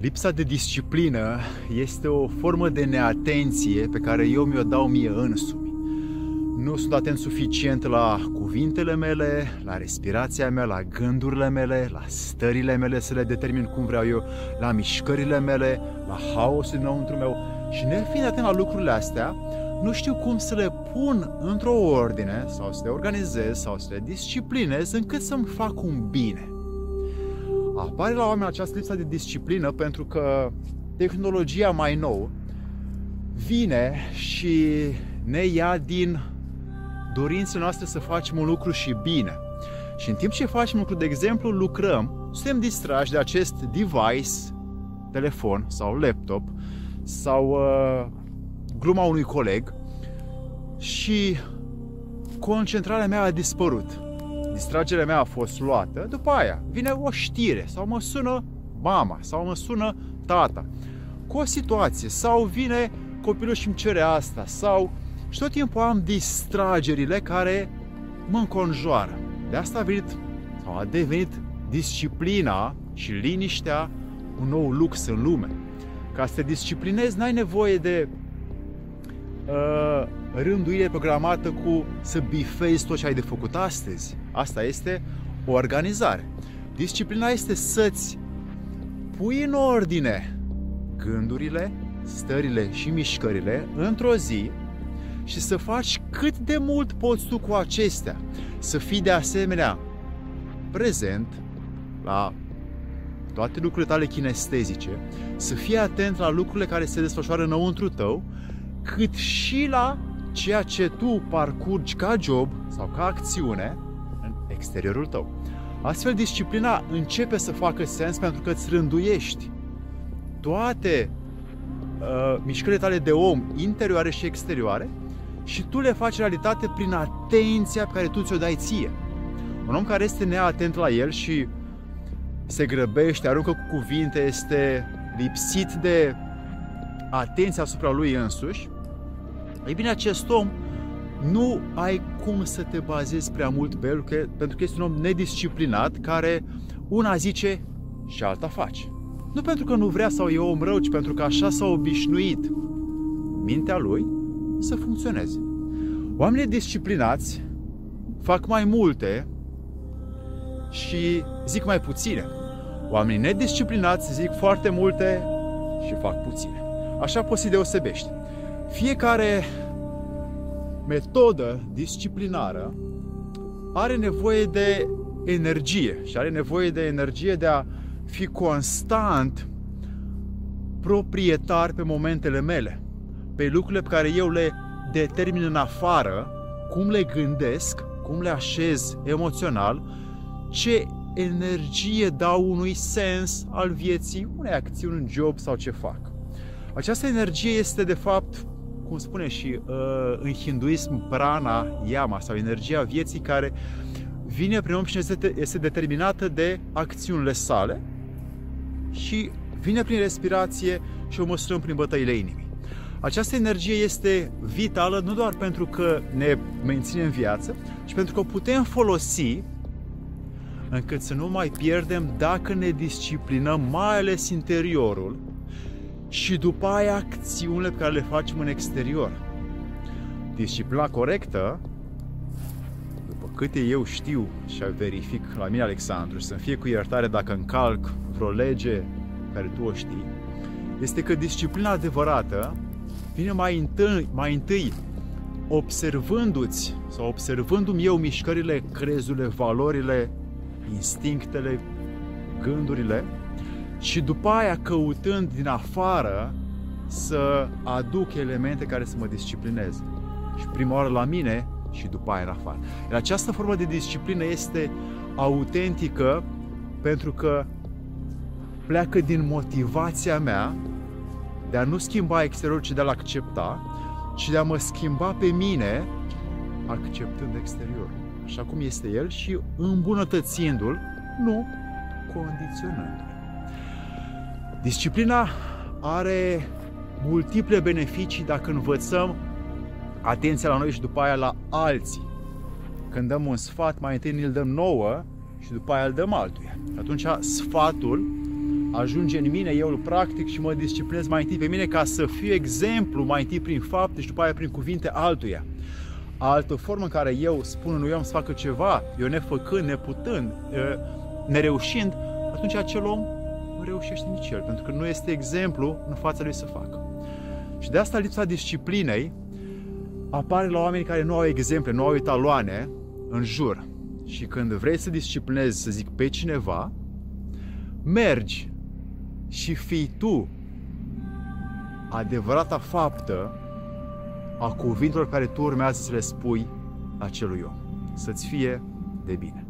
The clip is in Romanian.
Lipsa de disciplină este o formă de neatenție pe care eu mi-o dau mie însumi. Nu sunt atent suficient la cuvintele mele, la respirația mea, la gândurile mele, la stările mele să le determin cum vreau eu, la mișcările mele, la haosul dinăuntru meu. Și nefiind atent la lucrurile astea, nu știu cum să le pun într-o ordine sau să le organizez sau să le disciplinez încât să-mi fac un bine. Apare la oameni această lipsă de disciplină pentru că tehnologia mai nouă vine și ne ia din dorințele noastre să facem un lucru și bine. Și în timp ce facem lucru, de exemplu, lucrăm, suntem distrași de acest device, telefon sau laptop sau uh, gluma unui coleg și concentrarea mea a dispărut. Distragerea mea a fost luată, după aia vine o știre sau mă sună mama sau mă sună tata cu o situație sau vine copilul și îmi cere asta sau și tot timpul am distragerile care mă înconjoară. De asta a venit sau a devenit disciplina și liniștea un nou lux în lume. Ca să te disciplinezi, n-ai nevoie de uh, rânduire programată cu să bifezi tot ce ai de făcut astăzi. Asta este o organizare. Disciplina este să-ți pui în ordine gândurile, stările și mișcările într-o zi și să faci cât de mult poți tu cu acestea. Să fii de asemenea prezent la toate lucrurile tale kinestezice, să fii atent la lucrurile care se desfășoară înăuntru tău, cât și la ceea ce tu parcurgi ca job sau ca acțiune în exteriorul tău. Astfel, disciplina începe să facă sens pentru că îți rânduiești toate uh, mișcările tale de om, interioare și exterioare, și tu le faci realitate prin atenția pe care tu ți-o dai ție. Un om care este neatent la el și se grăbește, aruncă cu cuvinte, este lipsit de atenție asupra lui însuși, ei bine, acest om nu ai cum să te bazezi prea mult pe el, pentru că este un om nedisciplinat care una zice și alta face. Nu pentru că nu vrea sau e om rău, ci pentru că așa s-a obișnuit mintea lui să funcționeze. Oamenii disciplinați fac mai multe și zic mai puține. Oamenii nedisciplinați zic foarte multe și fac puține. Așa poți să deosebești. Fiecare metodă disciplinară are nevoie de energie și are nevoie de energie de a fi constant proprietar pe momentele mele, pe lucrurile pe care eu le determin în afară, cum le gândesc, cum le așez emoțional, ce energie dau unui sens al vieții, unei acțiuni, un job sau ce fac. Această energie este de fapt, cum spune și uh, în hinduism, prana, yama sau energia vieții care vine prin om și este, este determinată de acțiunile sale și vine prin respirație și o măsurăm prin bătăile inimii. Această energie este vitală nu doar pentru că ne menține în viață, ci pentru că o putem folosi încât să nu mai pierdem dacă ne disciplinăm, mai ales interiorul, și după aia acțiunile pe care le facem în exterior. Disciplina corectă, după câte eu știu și verific la mine, Alexandru, și să fie cu iertare dacă încalc vreo lege care tu o știi, este că disciplina adevărată vine mai întâi, mai întâi observându-ți sau observându-mi eu mișcările, crezurile, valorile, instinctele, gândurile, și după aia căutând din afară să aduc elemente care să mă disciplineze. Și prima oară la mine și după aia în afară. Iar această formă de disciplină este autentică pentru că pleacă din motivația mea de a nu schimba exteriorul, ci de a-l accepta, ci de a mă schimba pe mine acceptând exteriorul, așa cum este el și îmbunătățindu-l, nu condiționându-l. Disciplina are multiple beneficii dacă învățăm atenția la noi și după aia la alții. Când dăm un sfat, mai întâi îl dăm nouă și după aia îl dăm altuia. Atunci sfatul ajunge în mine, eu îl practic și mă disciplinez mai întâi pe mine ca să fiu exemplu mai întâi prin fapte și după aia prin cuvinte altuia. Altă formă în care eu spun unui om să facă ceva, eu nefăcând, neputând, nereușind, atunci acel om nu reușește nici el, pentru că nu este exemplu în fața lui să facă. Și de asta lipsa disciplinei apare la oameni care nu au exemple, nu au etaloane în jur. Și când vrei să disciplinezi, să zic, pe cineva, mergi și fii tu adevărata faptă a cuvintelor care tu urmează să le spui acelui om. Să-ți fie de bine.